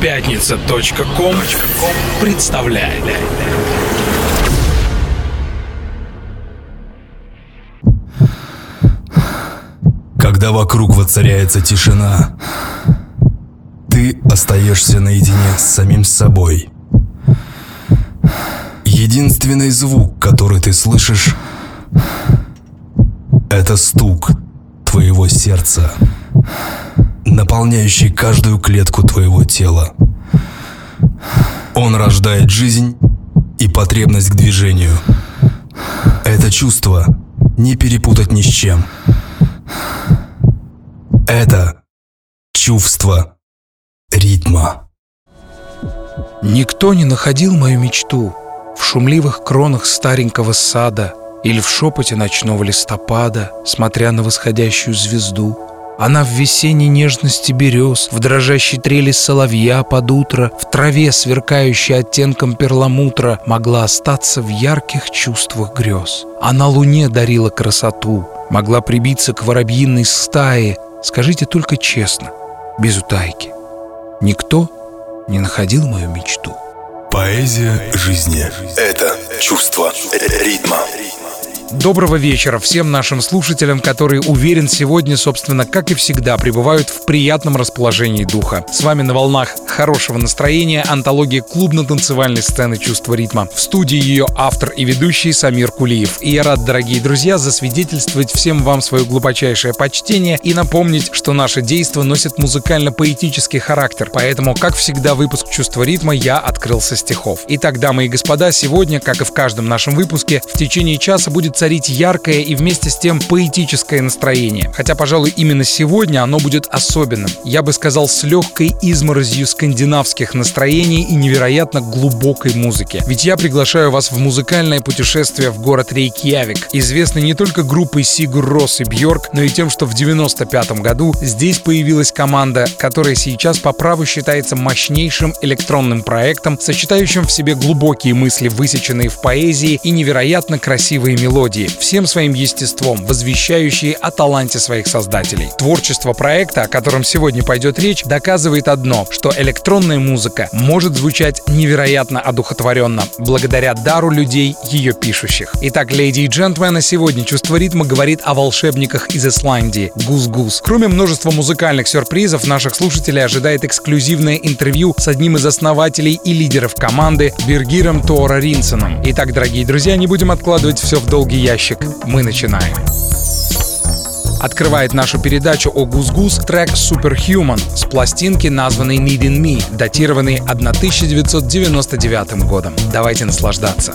Пятница.ком представляет. Когда вокруг воцаряется тишина, ты остаешься наедине с самим собой. Единственный звук, который ты слышишь, это стук твоего сердца, наполняющий каждую клетку твоего тела. Он рождает жизнь и потребность к движению. Это чувство не перепутать ни с чем. Это чувство ритма. Никто не находил мою мечту в шумливых кронах старенького сада или в шепоте ночного листопада, смотря на восходящую звезду. Она в весенней нежности берез, в дрожащей трели соловья под утро, в траве, сверкающей оттенком перламутра, могла остаться в ярких чувствах грез. Она луне дарила красоту, могла прибиться к воробьиной стае, скажите только честно, без утайки. Никто не находил мою мечту. Поэзия жизни – это чувство ритма. Доброго вечера всем нашим слушателям, которые, уверен, сегодня, собственно, как и всегда, пребывают в приятном расположении духа. С вами на волнах хорошего настроения антология клубно-танцевальной сцены «Чувство ритма». В студии ее автор и ведущий Самир Кулиев. И я рад, дорогие друзья, засвидетельствовать всем вам свое глубочайшее почтение и напомнить, что наше действо носит музыкально-поэтический характер. Поэтому, как всегда, выпуск «Чувство ритма» я открыл со стихов. Итак, дамы и господа, сегодня, как и в каждом нашем выпуске, в течение часа будет царить яркое и вместе с тем поэтическое настроение. Хотя, пожалуй, именно сегодня оно будет особенным. Я бы сказал, с легкой изморозью скандинавских настроений и невероятно глубокой музыки. Ведь я приглашаю вас в музыкальное путешествие в город Рейкьявик, известный не только группой Сигур Рос и Бьорк, но и тем, что в 95 году здесь появилась команда, которая сейчас по праву считается мощнейшим электронным проектом, сочетающим в себе глубокие мысли, высеченные в поэзии и невероятно красивые мелодии мелодии, всем своим естеством, возвещающие о таланте своих создателей. Творчество проекта, о котором сегодня пойдет речь, доказывает одно, что электронная музыка может звучать невероятно одухотворенно, благодаря дару людей, ее пишущих. Итак, леди и джентльмены, сегодня «Чувство ритма» говорит о волшебниках из Исландии – Гус-Гус. Кроме множества музыкальных сюрпризов, наших слушателей ожидает эксклюзивное интервью с одним из основателей и лидеров команды Бергиром Тора Ринсоном. Итак, дорогие друзья, не будем откладывать все в долгий ящик. Мы начинаем. Открывает нашу передачу о Гус-Гус трек Superhuman с пластинки, названной Needing Me, датированной 1999 годом. Давайте наслаждаться.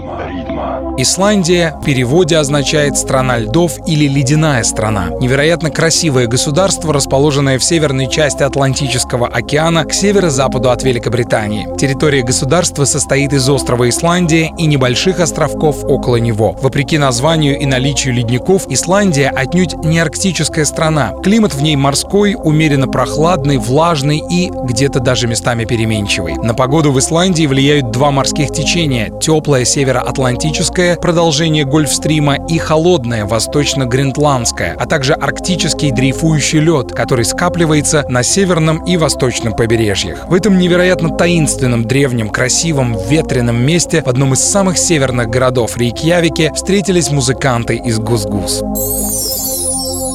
Исландия в переводе означает «страна льдов» или «ледяная страна». Невероятно красивое государство, расположенное в северной части Атлантического океана к северо-западу от Великобритании. Территория государства состоит из острова Исландия и небольших островков около него. Вопреки названию и наличию ледников, Исландия отнюдь не арктическая страна. Климат в ней морской, умеренно прохладный, влажный и где-то даже местами переменчивый. На погоду в Исландии влияют два морских течения – теплое североатлантическое продолжение Гольфстрима и холодное восточно-гренландское, а также арктический дрейфующий лед, который скапливается на северном и восточном побережьях. В этом невероятно таинственном, древнем, красивом, ветреном месте в одном из самых северных городов Рейкьявике встретились музыканты из Гусгус.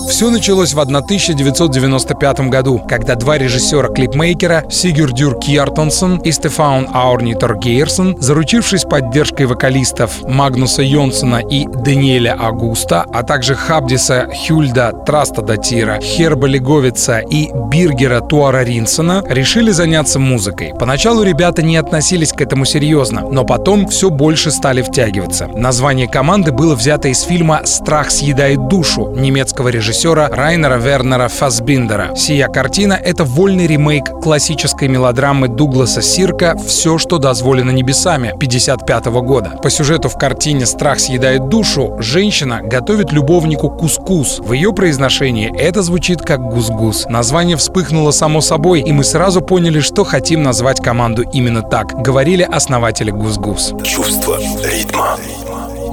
Все началось в 1995 году, когда два режиссера-клипмейкера Сигурдюр Кьяртонсон и Стефан Аурнитер Гейрсон, заручившись поддержкой вокалистов Магнуса Йонсона и Даниэля Агуста, а также Хабдиса Хюльда Трастадатира, Херба Леговица и Биргера Туара Ринсона, решили заняться музыкой. Поначалу ребята не относились к этому серьезно, но потом все больше стали втягиваться. Название команды было взято из фильма «Страх съедает душу» немецкого режиссера режиссера Райнера Вернера Фасбиндера. Сия картина — это вольный ремейк классической мелодрамы Дугласа Сирка «Все, что дозволено небесами» 1955 года. По сюжету в картине «Страх съедает душу» женщина готовит любовнику кускус. В ее произношении это звучит как гус-гус. Название вспыхнуло само собой, и мы сразу поняли, что хотим назвать команду именно так, говорили основатели гус-гус. Чувство ритма.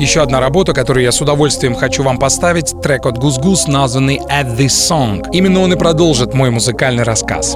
Еще одна работа, которую я с удовольствием хочу вам поставить, трек от Гус-Гус, названный «At This Song». Именно он и продолжит мой музыкальный рассказ.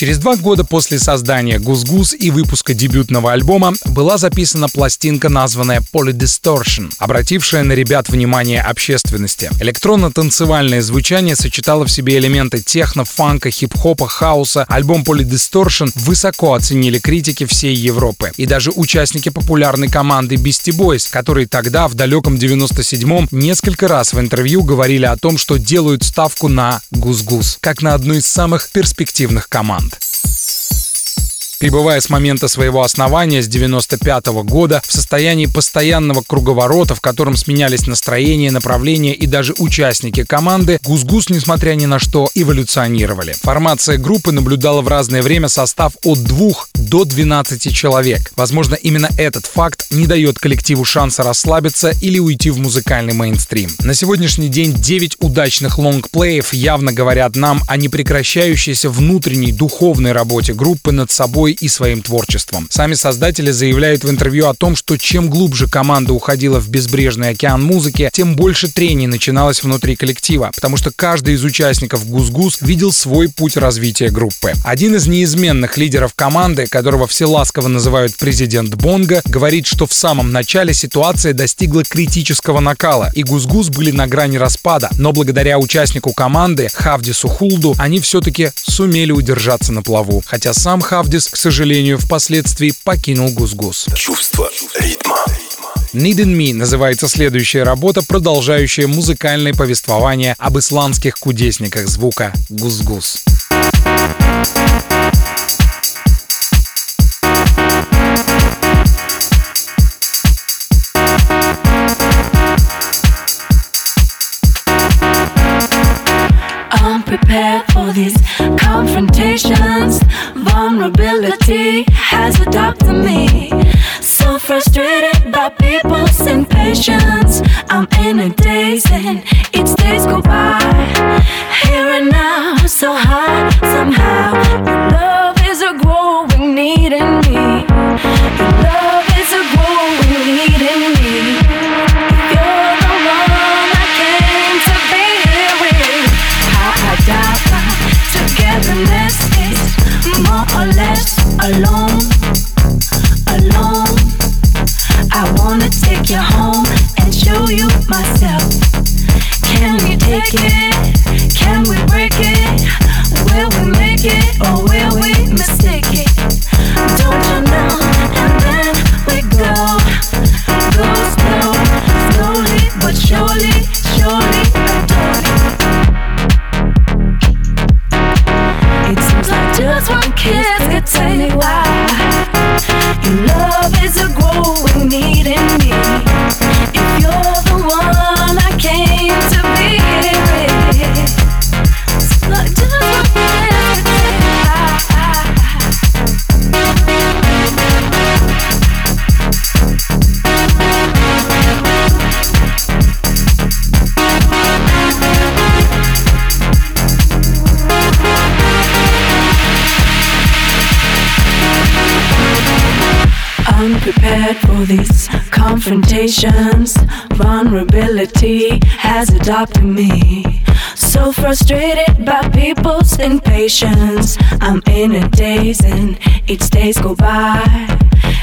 Через два года после создания «Gus Gus» и выпуска дебютного альбома была записана пластинка, названная «Polydistortion», обратившая на ребят внимание общественности. Электронно-танцевальное звучание сочетало в себе элементы техно, фанка, хип-хопа, хаоса. Альбом «Polydistortion» высоко оценили критики всей Европы. И даже участники популярной команды Beastie Boys, которые тогда, в далеком 97-м, несколько раз в интервью говорили о том, что делают ставку на «Gus Gus», как на одну из самых перспективных команд. Sound. Прибывая с момента своего основания с 95 -го года в состоянии постоянного круговорота, в котором сменялись настроения, направления и даже участники команды, Гус-Гус, несмотря ни на что, эволюционировали. Формация группы наблюдала в разное время состав от 2 до 12 человек. Возможно, именно этот факт не дает коллективу шанса расслабиться или уйти в музыкальный мейнстрим. На сегодняшний день 9 удачных лонгплеев явно говорят нам о непрекращающейся внутренней духовной работе группы над собой собой и своим творчеством. Сами создатели заявляют в интервью о том, что чем глубже команда уходила в безбрежный океан музыки, тем больше трений начиналось внутри коллектива, потому что каждый из участников Gus Gus видел свой путь развития группы. Один из неизменных лидеров команды, которого все ласково называют президент Бонга, говорит, что в самом начале ситуация достигла критического накала, и Gus Gus были на грани распада, но благодаря участнику команды Хавдису Хулду они все-таки сумели удержаться на плаву. Хотя сам Хавдис, к сожалению, впоследствии покинул Gus Gus. Чувство ритма. Need in Me называется следующая работа, продолжающая музыкальное повествование об исландских кудесниках звука Gus Gus. Prepared for these confrontations. Vulnerability has adopted me. So frustrated by people's impatience. I'm in a daze and each days go by. Here and now, so high somehow. Your Love is a growing need in me. Will we make it or will we mistake it? Don't you know? Confrontations. Vulnerability has adopted me. So frustrated by people's impatience. I'm in a daze and each days go by.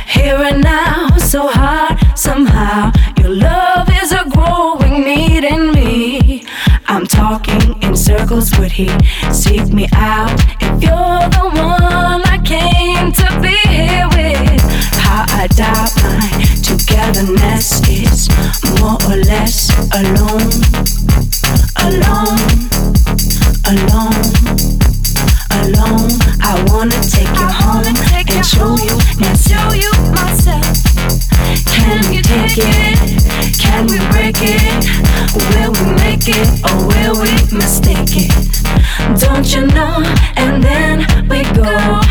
Here and now, so hard somehow. Your love is a growing need in me. I'm talking in circles, would he seek me out? If you're the one I came to be here with, how I doubt my togetherness is more or less alone, alone, alone, alone. I wanna take you home and show you myself. Can we take it? Can we break it? Will we make it or will we mistake it? Don't you know? And then we go,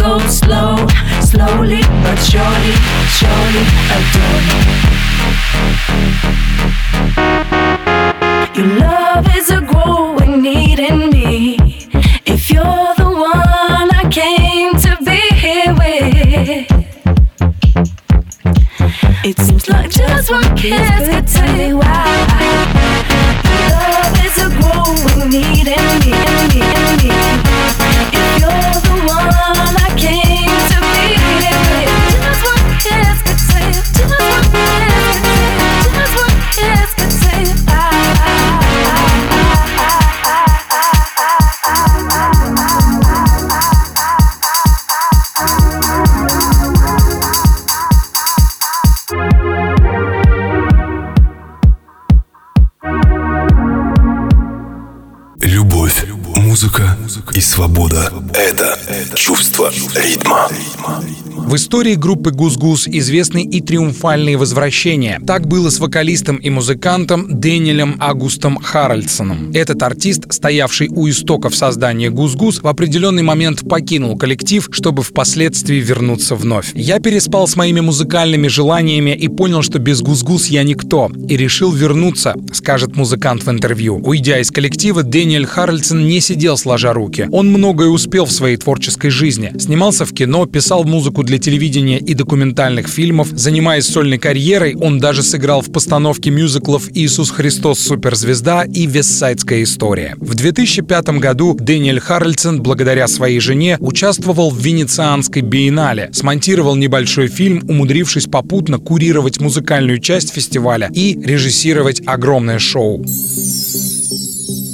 go slow, slowly but surely, surely adore you. Your love is a growing need in me. If you're the one I came to be here with. It seems like just one kiss could tell В истории группы «Gus Gus» известны и триумфальные возвращения. Так было с вокалистом и музыкантом Дэниелем Агустом Харальдсоном. Этот артист, стоявший у истоков создания «Gus Gus», в определенный момент покинул коллектив, чтобы впоследствии вернуться вновь. «Я переспал с моими музыкальными желаниями и понял, что без «Gus Gus» я никто, и решил вернуться», скажет музыкант в интервью. Уйдя из коллектива, Дэниэль Харальдсон не сидел сложа руки. Он многое успел в своей творческой жизни. Снимался в кино, писал музыку для телевидения и документальных фильмов. Занимаясь сольной карьерой, он даже сыграл в постановке мюзиклов «Иисус Христос. Суперзвезда» и «Вестсайдская история». В 2005 году Дэниэль Харальдсон, благодаря своей жене, участвовал в Венецианской биеннале, смонтировал небольшой фильм, умудрившись попутно курировать музыкальную часть фестиваля и режиссировать огромное шоу.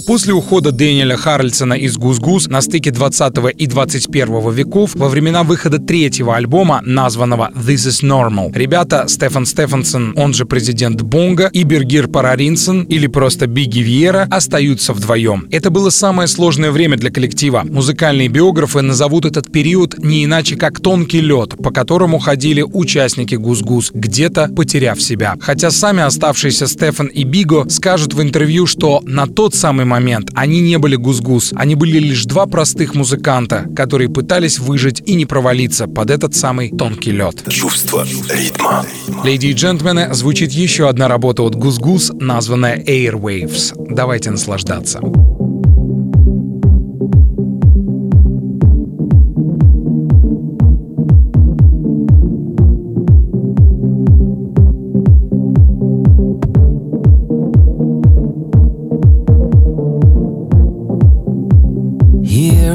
После ухода Дэниеля Харальдсона из «GusGus» на стыке 20 и 21 веков, во времена выхода третьего альбома, названного «This is Normal», ребята Стефан Стефансон, он же президент Бонга, и Бергир Параринсон, или просто Бигги Вьера, остаются вдвоем. Это было самое сложное время для коллектива. Музыкальные биографы назовут этот период не иначе как «тонкий лед», по которому ходили участники «GusGus», где-то потеряв себя. Хотя сами оставшиеся Стефан и Биго скажут в интервью, что на тот самый момент они не были гус-гус, они были лишь два простых музыканта, которые пытались выжить и не провалиться под этот самый тонкий лед. Чувство ритма. Леди и джентльмены, звучит еще одна работа от Гус-Гус, названная Airwaves. Давайте наслаждаться.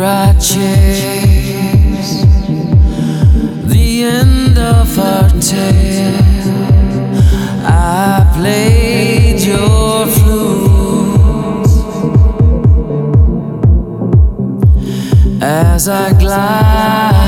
I the end of our tale. I played your flute as I glide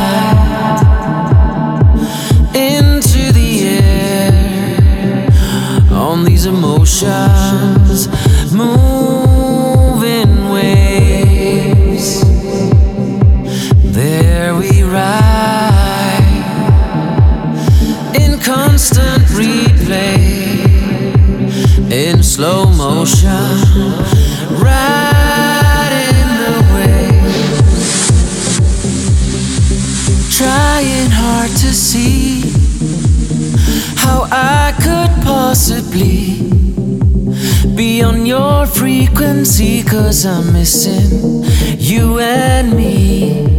be on your frequency, cause I'm missing you and me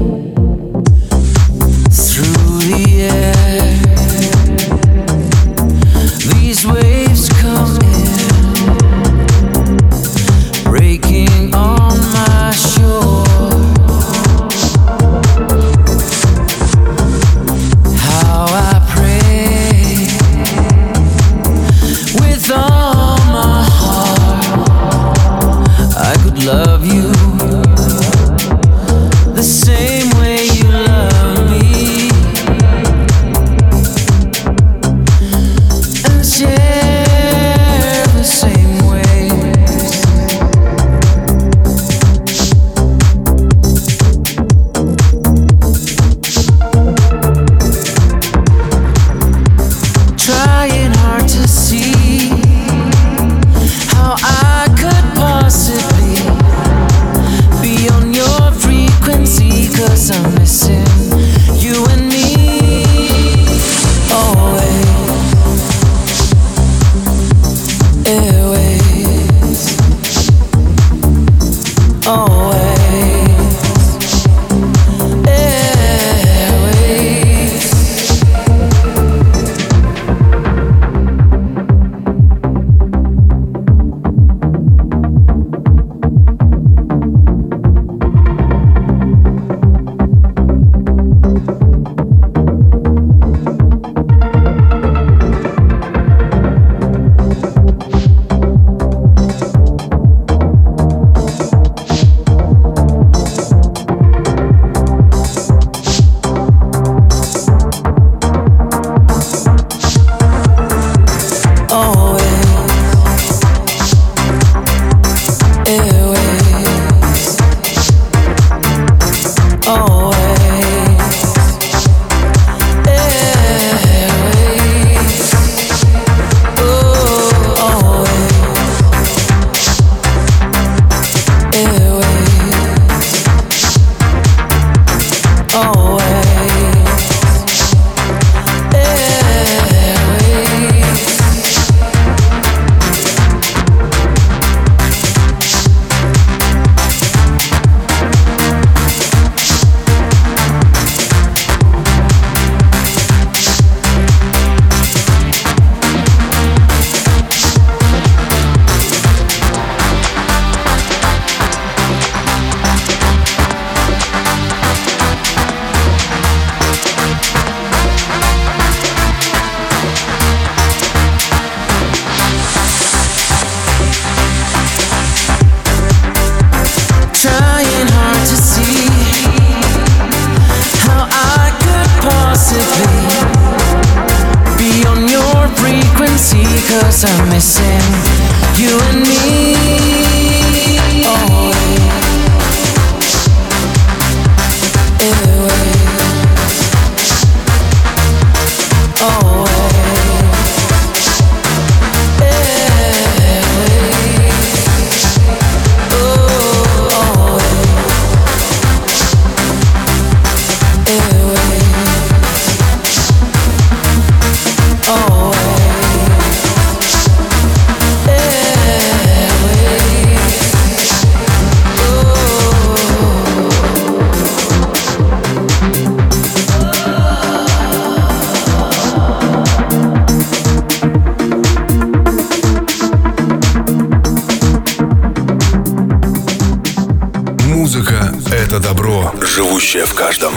живущее в каждом.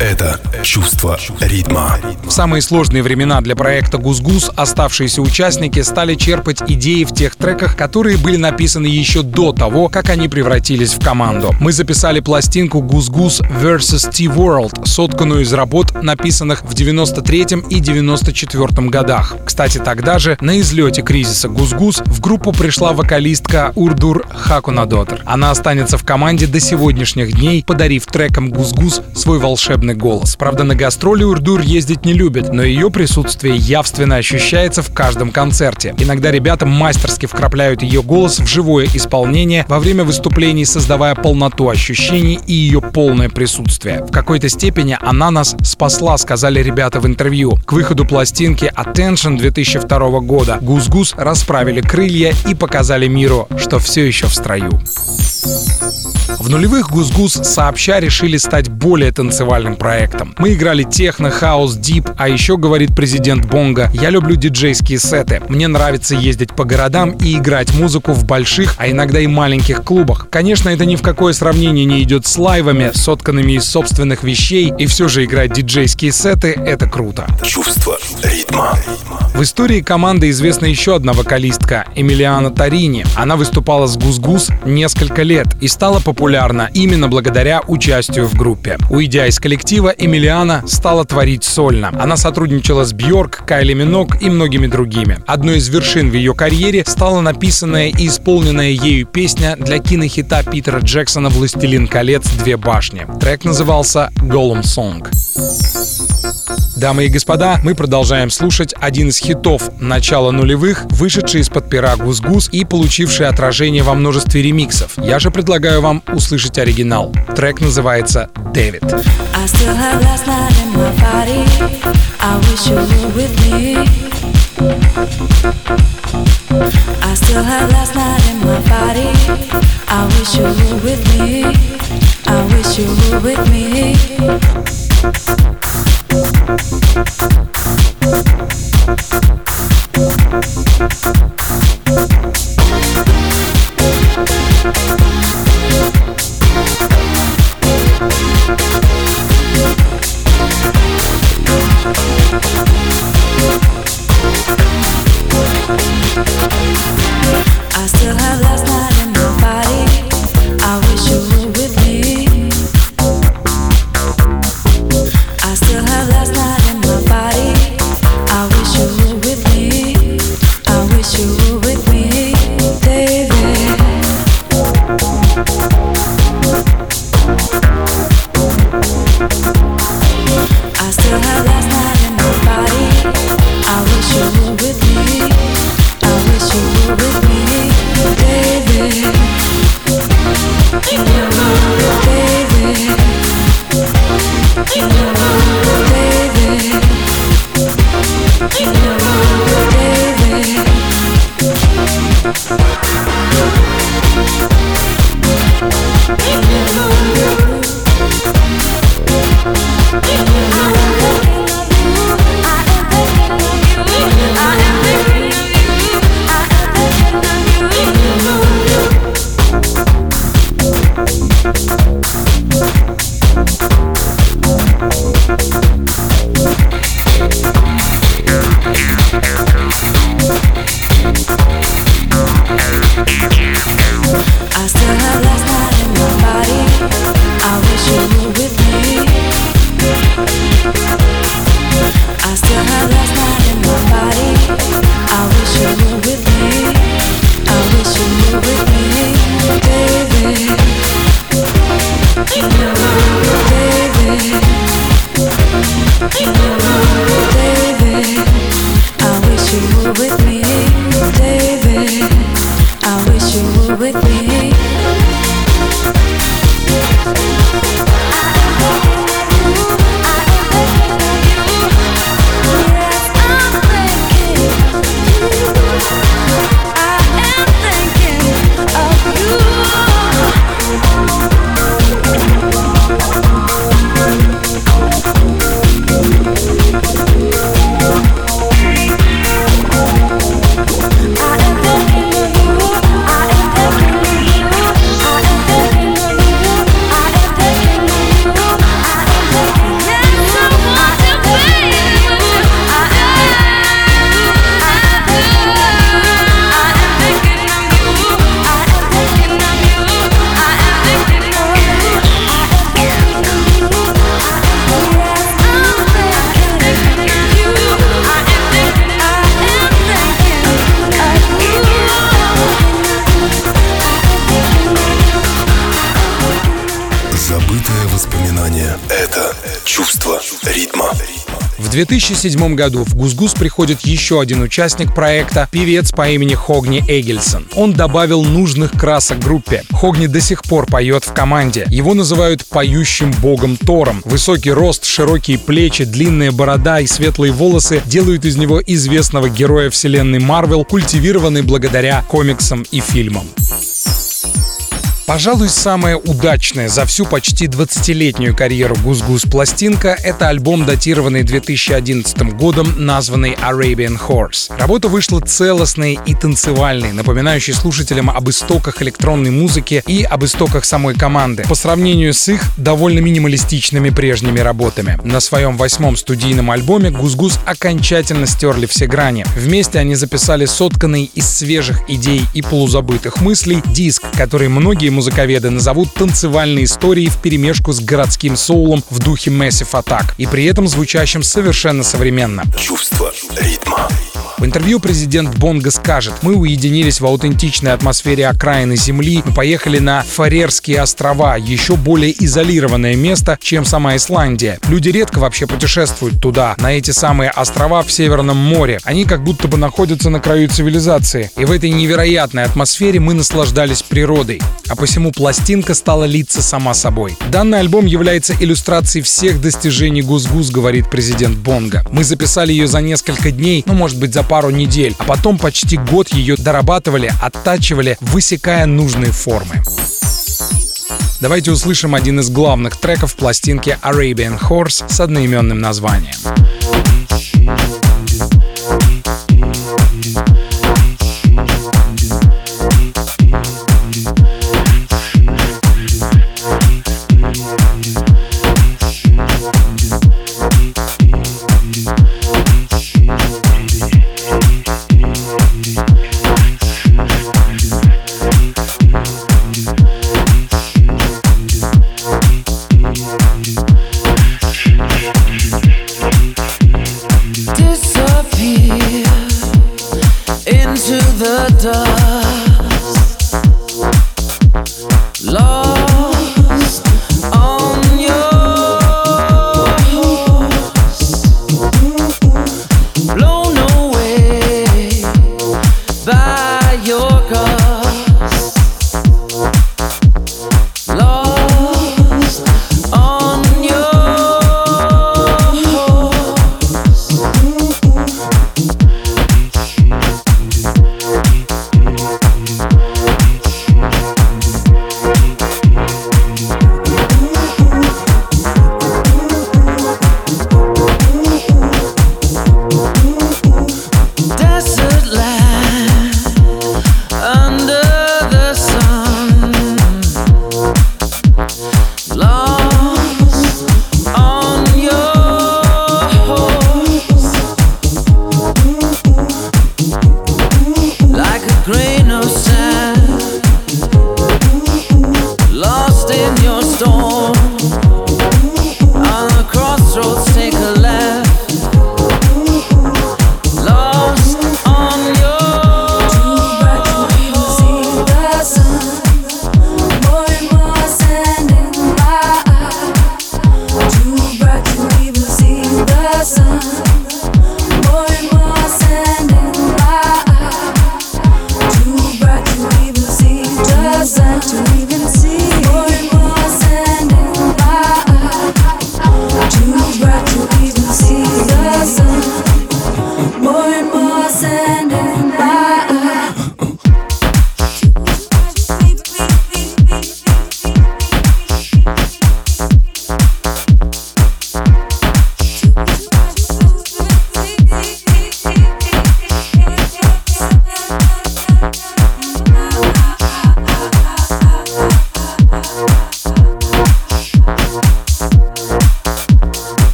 Это чувство ритма. В самые сложные времена для проекта «GusGus» оставшиеся участники стали черпать идеи в тех треках, которые были написаны еще до того, как они превратились в команду. Мы записали пластинку «GusGus vs. T-World», сотканную из работ, написанных в 93 и 94 годах. Кстати, тогда же, на излете кризиса «GusGus», в группу пришла вокалистка Урдур Хакунадотер. Она останется в команде до сегодняшних дней, подарив трекам «GusGus» свой волшебный голос. Правда, на гастроли Урдур ездить не любит, но ее присутствие явственно ощущается в каждом концерте. Иногда ребята мастерски вкрапляют ее голос в живое исполнение во время выступлений, создавая полноту ощущений и ее полное присутствие. В какой-то степени она нас спасла, сказали ребята в интервью. К выходу пластинки Attention 2002 года GusGus расправили крылья и показали миру, что все еще в строю. В нулевых GusGus сообща решили стать более танцевальным проектом. Мы играли техно, хаус, deep, а еще, говорит президент Бонга, я люблю диджейские сеты. Мне нравится ездить по городам и играть музыку в больших, а иногда и маленьких клубах. Конечно, это ни в какое сравнение не идет с лайвами, сотканными из собственных вещей, и все же играть диджейские сеты — это круто. Чувство ритма. В истории команды известна еще одна вокалистка — Эмилиана Тарини. Она выступала с Гус-Гус несколько лет и стала популярна именно благодаря участию в группе. Уйдя из коллектива, Эмилиана стала творить сольно. Она сотрудничала с Бьорк, Кайли Минок и многими другими. Одной из вершин в ее карьере стала написанная и исполненная ею песня для кинохита Питера Джексона «Властелин колец. Две башни». Трек назывался «Голум Сонг». Дамы и господа, мы продолжаем слушать один из хитов начала нулевых, вышедший из-под пера Гус-Гус и получивший отражение во множестве ремиксов. Я же предлагаю вам услышать оригинал. Трек называется «Дэвид». I still have last night in my body. I wish you were with me. I still have last night in my body. I wish you were with me. I wish you were with me. Thank We'll be. Thank you. 2007 году в Гузгуз приходит еще один участник проекта, певец по имени Хогни Эгельсон. Он добавил нужных красок группе. Хогни до сих пор поет в команде. Его называют поющим богом Тором. Высокий рост, широкие плечи, длинная борода и светлые волосы делают из него известного героя вселенной Марвел, культивированный благодаря комиксам и фильмам. Пожалуй, самая удачная за всю почти 20-летнюю карьеру Гузгуз пластинка — это альбом, датированный 2011 годом, названный Arabian Horse. Работа вышла целостной и танцевальной, напоминающей слушателям об истоках электронной музыки и об истоках самой команды, по сравнению с их довольно минималистичными прежними работами. На своем восьмом студийном альбоме Гузгуз окончательно стерли все грани. Вместе они записали сотканный из свежих идей и полузабытых мыслей диск, который многие музыковеды назовут танцевальной историей вперемешку с городским соулом в духе Massive Attack и при этом звучащим совершенно современно. Чувство ритма. В интервью президент Бонга скажет, мы уединились в аутентичной атмосфере окраины Земли, мы поехали на Фарерские острова, еще более изолированное место, чем сама Исландия. Люди редко вообще путешествуют туда, на эти самые острова в Северном море. Они как будто бы находятся на краю цивилизации. И в этой невероятной атмосфере мы наслаждались природой. А посему пластинка стала литься сама собой. Данный альбом является иллюстрацией всех достижений Гузгуз, говорит президент Бонга. Мы записали ее за несколько дней, ну может быть за пару недель, а потом почти год ее дорабатывали, оттачивали, высекая нужные формы. Давайте услышим один из главных треков пластинки Arabian Horse с одноименным названием.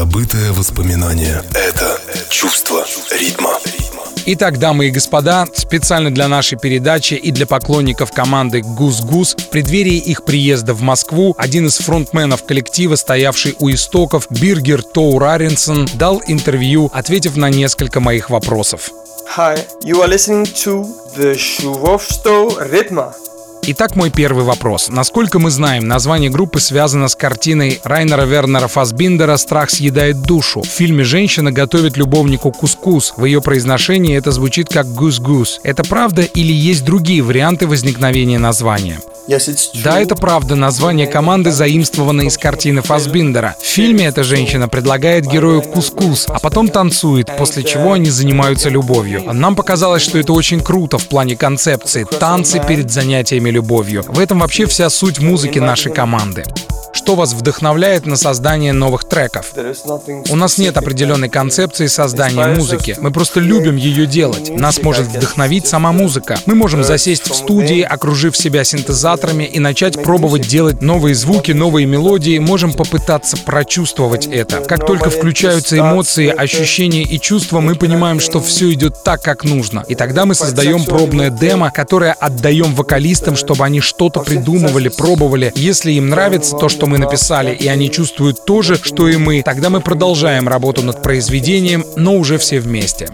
Забытое воспоминание. Это чувство ритма. Итак, дамы и господа, специально для нашей передачи и для поклонников команды «GusGus» в преддверии их приезда в Москву один из фронтменов коллектива, стоявший у истоков, Биргер Тоур Аренсон, дал интервью, ответив на несколько моих вопросов. Hi, you are listening to the Чувство ритма. Итак, мой первый вопрос. Насколько мы знаем, название группы связано с картиной Райнера Вернера Фасбиндера «Страх съедает душу». В фильме женщина готовит любовнику кускус. В ее произношении это звучит как «гус-гус». Это правда или есть другие варианты возникновения названия? Да, это правда. Название команды заимствовано из картины Фасбиндера. В фильме эта женщина предлагает герою кускус, а потом танцует, после чего они занимаются любовью. Нам показалось, что это очень круто в плане концепции. Танцы перед занятиями любовью. В этом вообще вся суть музыки нашей команды. Что вас вдохновляет на создание новых треков? У нас нет определенной концепции создания музыки. Мы просто любим ее делать. Нас может вдохновить сама музыка. Мы можем засесть в студии, окружив себя синтезаторами и начать пробовать делать новые звуки, новые мелодии. Можем попытаться прочувствовать это. Как только включаются эмоции, ощущения и чувства, мы понимаем, что все идет так, как нужно. И тогда мы создаем пробное демо, которое отдаем вокалистам, чтобы они что-то придумывали, пробовали. Если им нравится то, что мы написали, и они чувствуют то же, что и мы, тогда мы продолжаем работу над произведением, но уже все вместе.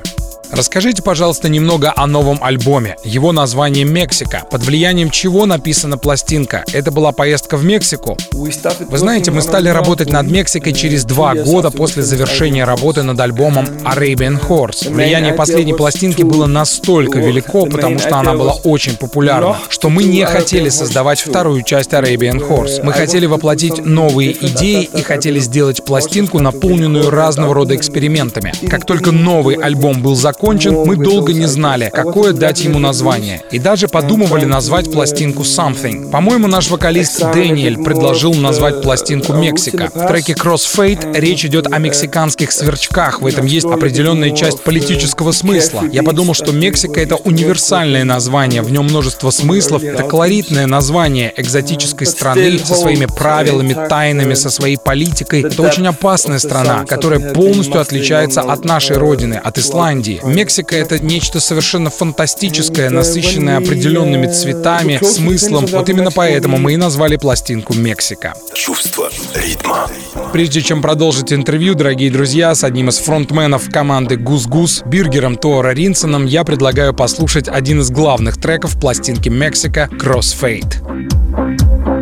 Расскажите, пожалуйста, немного о новом альбоме. Его название «Мексика». Под влиянием чего написана пластинка? Это была поездка в Мексику? Вы знаете, мы стали работать над Мексикой через два года после завершения работы над альбомом Arabian Horse. Влияние последней пластинки было настолько велико, потому что она была очень популярна, что мы не хотели создавать вторую часть Arabian Horse. Мы хотели воплотить новые идеи и хотели сделать пластинку, наполненную разного рода экспериментами. Как только новый альбом был закончен, закончен, мы долго не знали, какое дать ему название. И даже подумывали назвать пластинку Something. По-моему, наш вокалист Дэниэль предложил назвать пластинку Мексика. В треке Crossfade речь идет о мексиканских сверчках. В этом есть определенная часть политического смысла. Я подумал, что Мексика — это универсальное название, в нем множество смыслов. Это колоритное название экзотической страны со своими правилами, тайнами, со своей политикой. Это очень опасная страна, которая полностью отличается от нашей родины, от Исландии. Мексика — это нечто совершенно фантастическое, насыщенное определенными цветами, смыслом. Вот именно поэтому мы и назвали пластинку «Мексика». Чувство ритма. Прежде чем продолжить интервью, дорогие друзья, с одним из фронтменов команды «Гус-Гус» Биргером Тора Ринсоном я предлагаю послушать один из главных треков пластинки «Мексика» «Crossfade».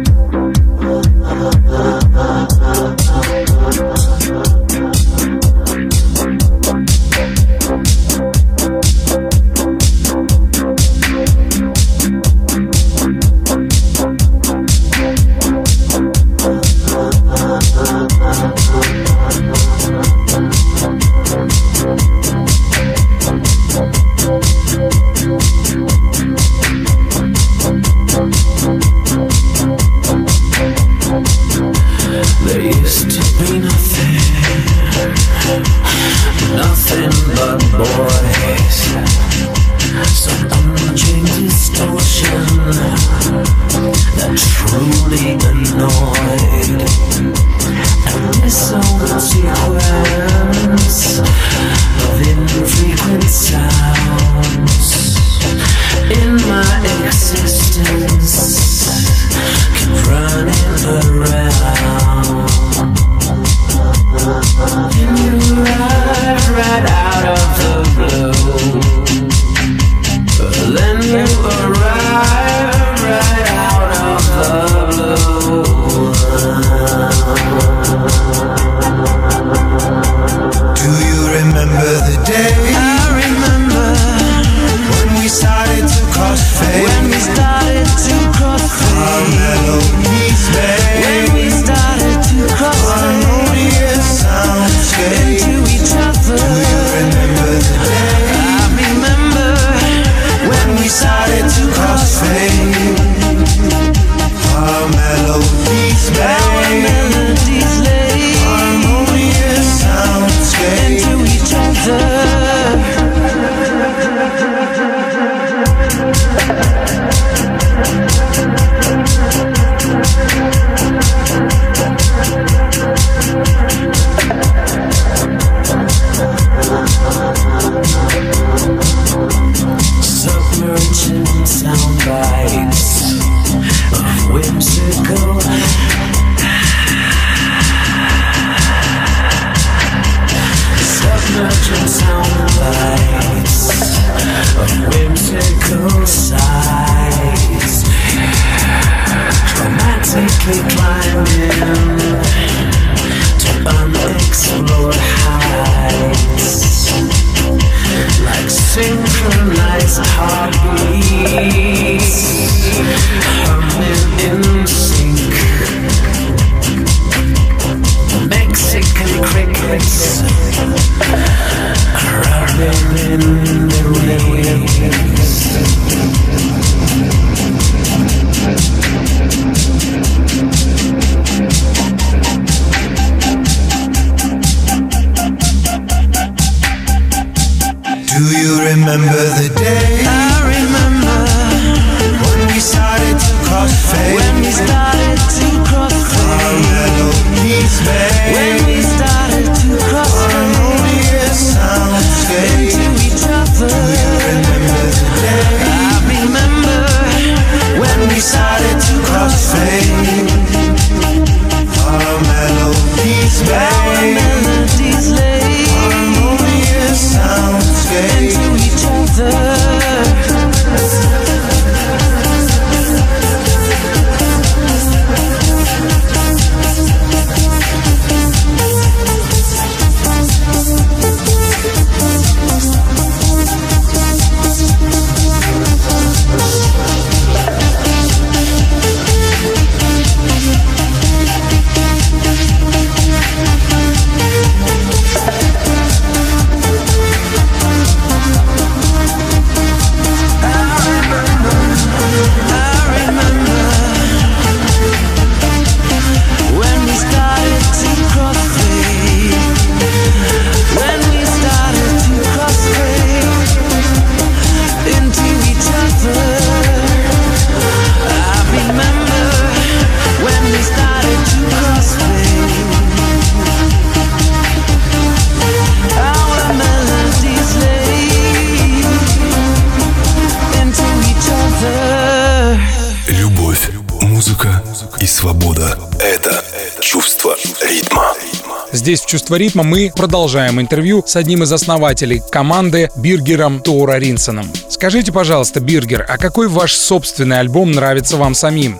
Здесь в «Чувство ритма» мы продолжаем интервью с одним из основателей команды Биргером Тоура Ринсоном. Скажите, пожалуйста, Биргер, а какой ваш собственный альбом нравится вам самим?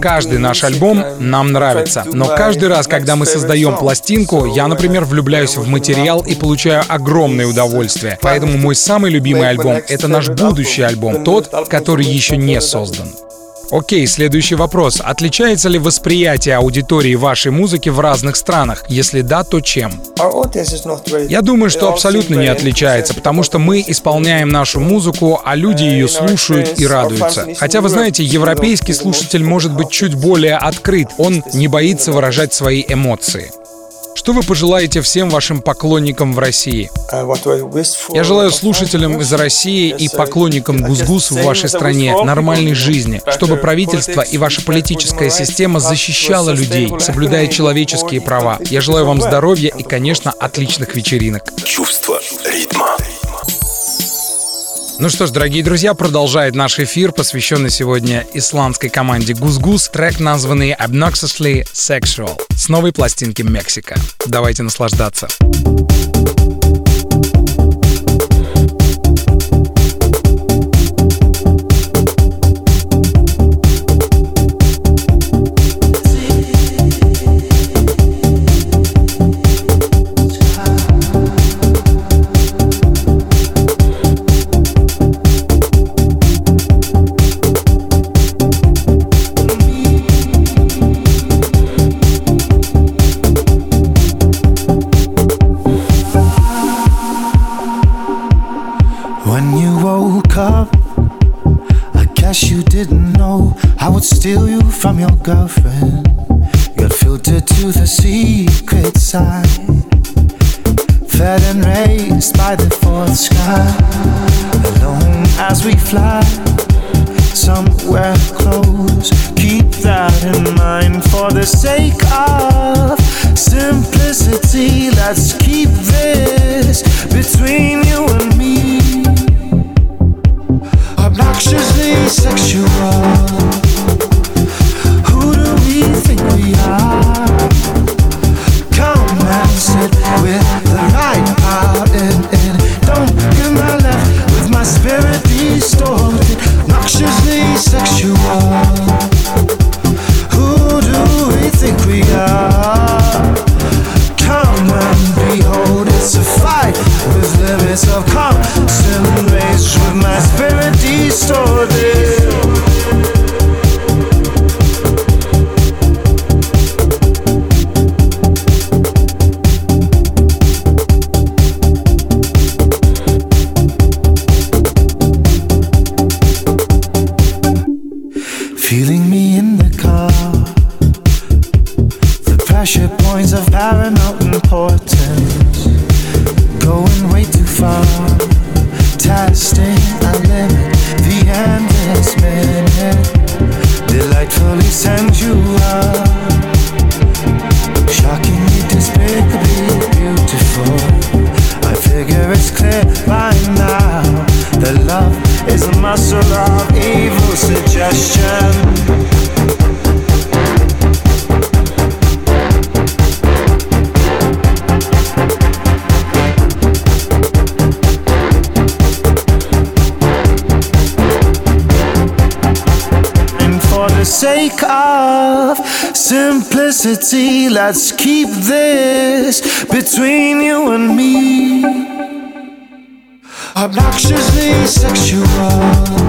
Каждый наш альбом нам нравится, но каждый раз, когда мы создаем пластинку, я, например, влюбляюсь в материал и получаю огромное удовольствие. Поэтому мой самый любимый альбом — это наш будущий альбом, тот, который еще не создан. Окей, следующий вопрос. Отличается ли восприятие аудитории вашей музыки в разных странах? Если да, то чем? Я думаю, что абсолютно не отличается, потому что мы исполняем нашу музыку, а люди ее слушают и радуются. Хотя, вы знаете, европейский слушатель может быть чуть более открыт, он не боится выражать свои эмоции. Что вы пожелаете всем вашим поклонникам в России? Я желаю слушателям из России и поклонникам Гузгус в вашей стране нормальной жизни, чтобы правительство и ваша политическая система защищала людей, соблюдая человеческие права. Я желаю вам здоровья и, конечно, отличных вечеринок. Чувство ритма. Ну что ж, дорогие друзья, продолжает наш эфир, посвященный сегодня исландской команде Гузгус, трек, названный Obnoxiously Sexual с новой пластинки Мексика. Давайте наслаждаться. When simplicity, let's keep this between you and me. Obnoxiously sexual.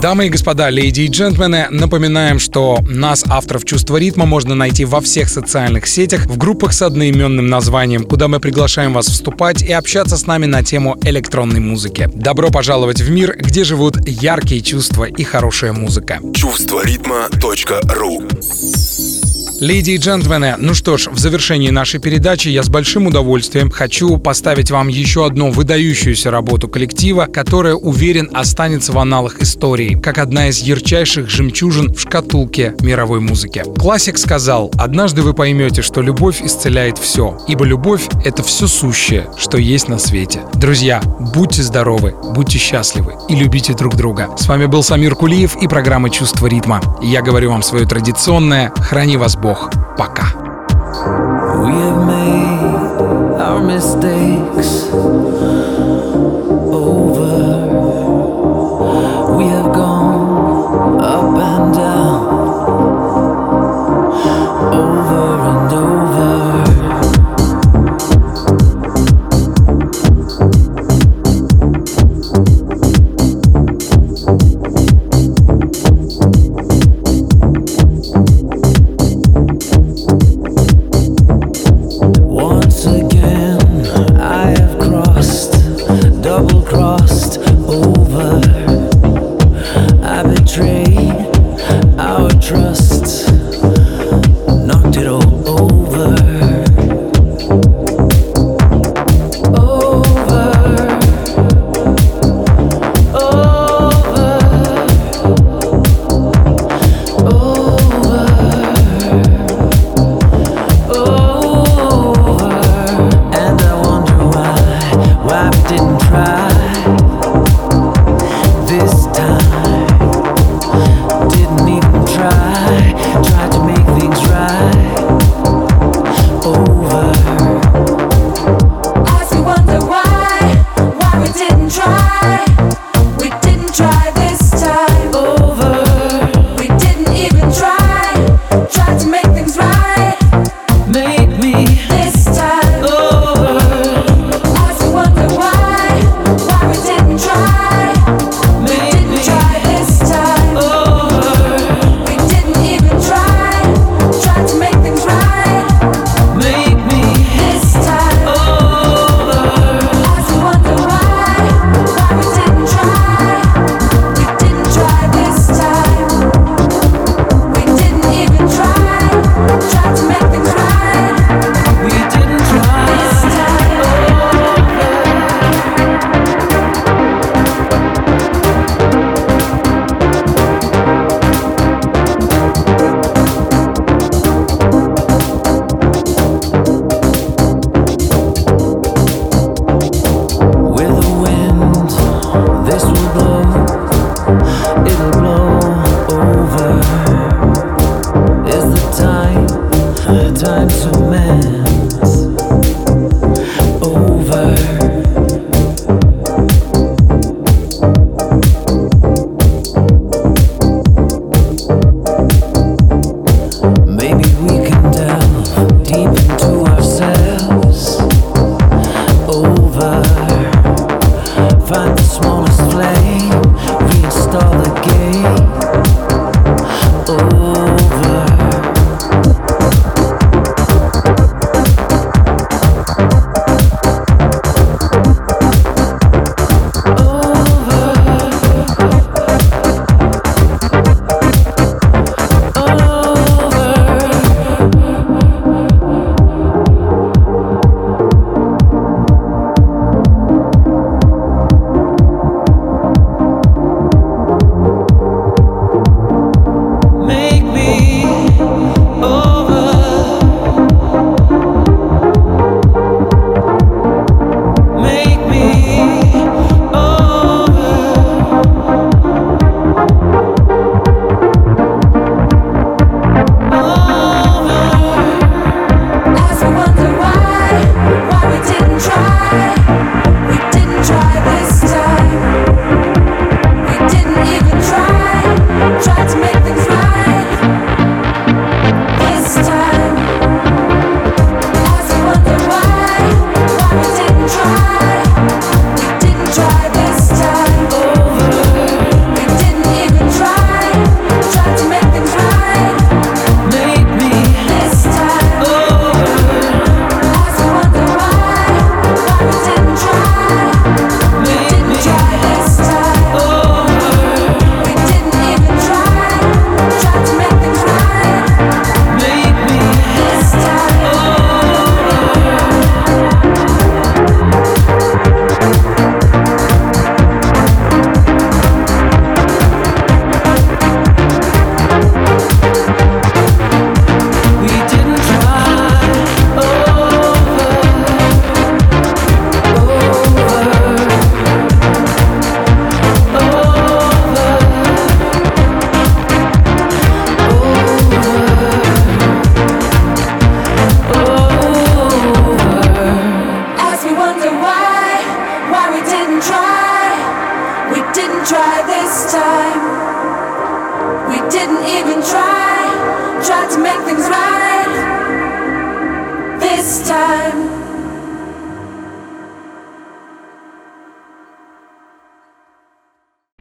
Дамы и господа, леди и джентльмены, напоминаем, что нас, авторов «Чувства ритма», можно найти во всех социальных сетях, в группах с одноименным названием, куда мы приглашаем вас вступать и общаться с нами на тему электронной музыки. Добро пожаловать в мир, где живут яркие чувства и хорошая музыка. Чувство ритма.ру Леди и джентльмены, ну что ж, в завершении нашей передачи я с большим удовольствием хочу поставить вам еще одну выдающуюся работу коллектива, которая, уверен, останется в аналах истории, как одна из ярчайших жемчужин в шкатулке мировой музыки. Классик сказал, однажды вы поймете, что любовь исцеляет все, ибо любовь — это все сущее, что есть на свете. Друзья, будьте здоровы, будьте счастливы и любите друг друга. С вами был Самир Кулиев и программа «Чувство ритма». Я говорю вам свое традиционное «Храни вас Бог». Пока. We have made our mistakes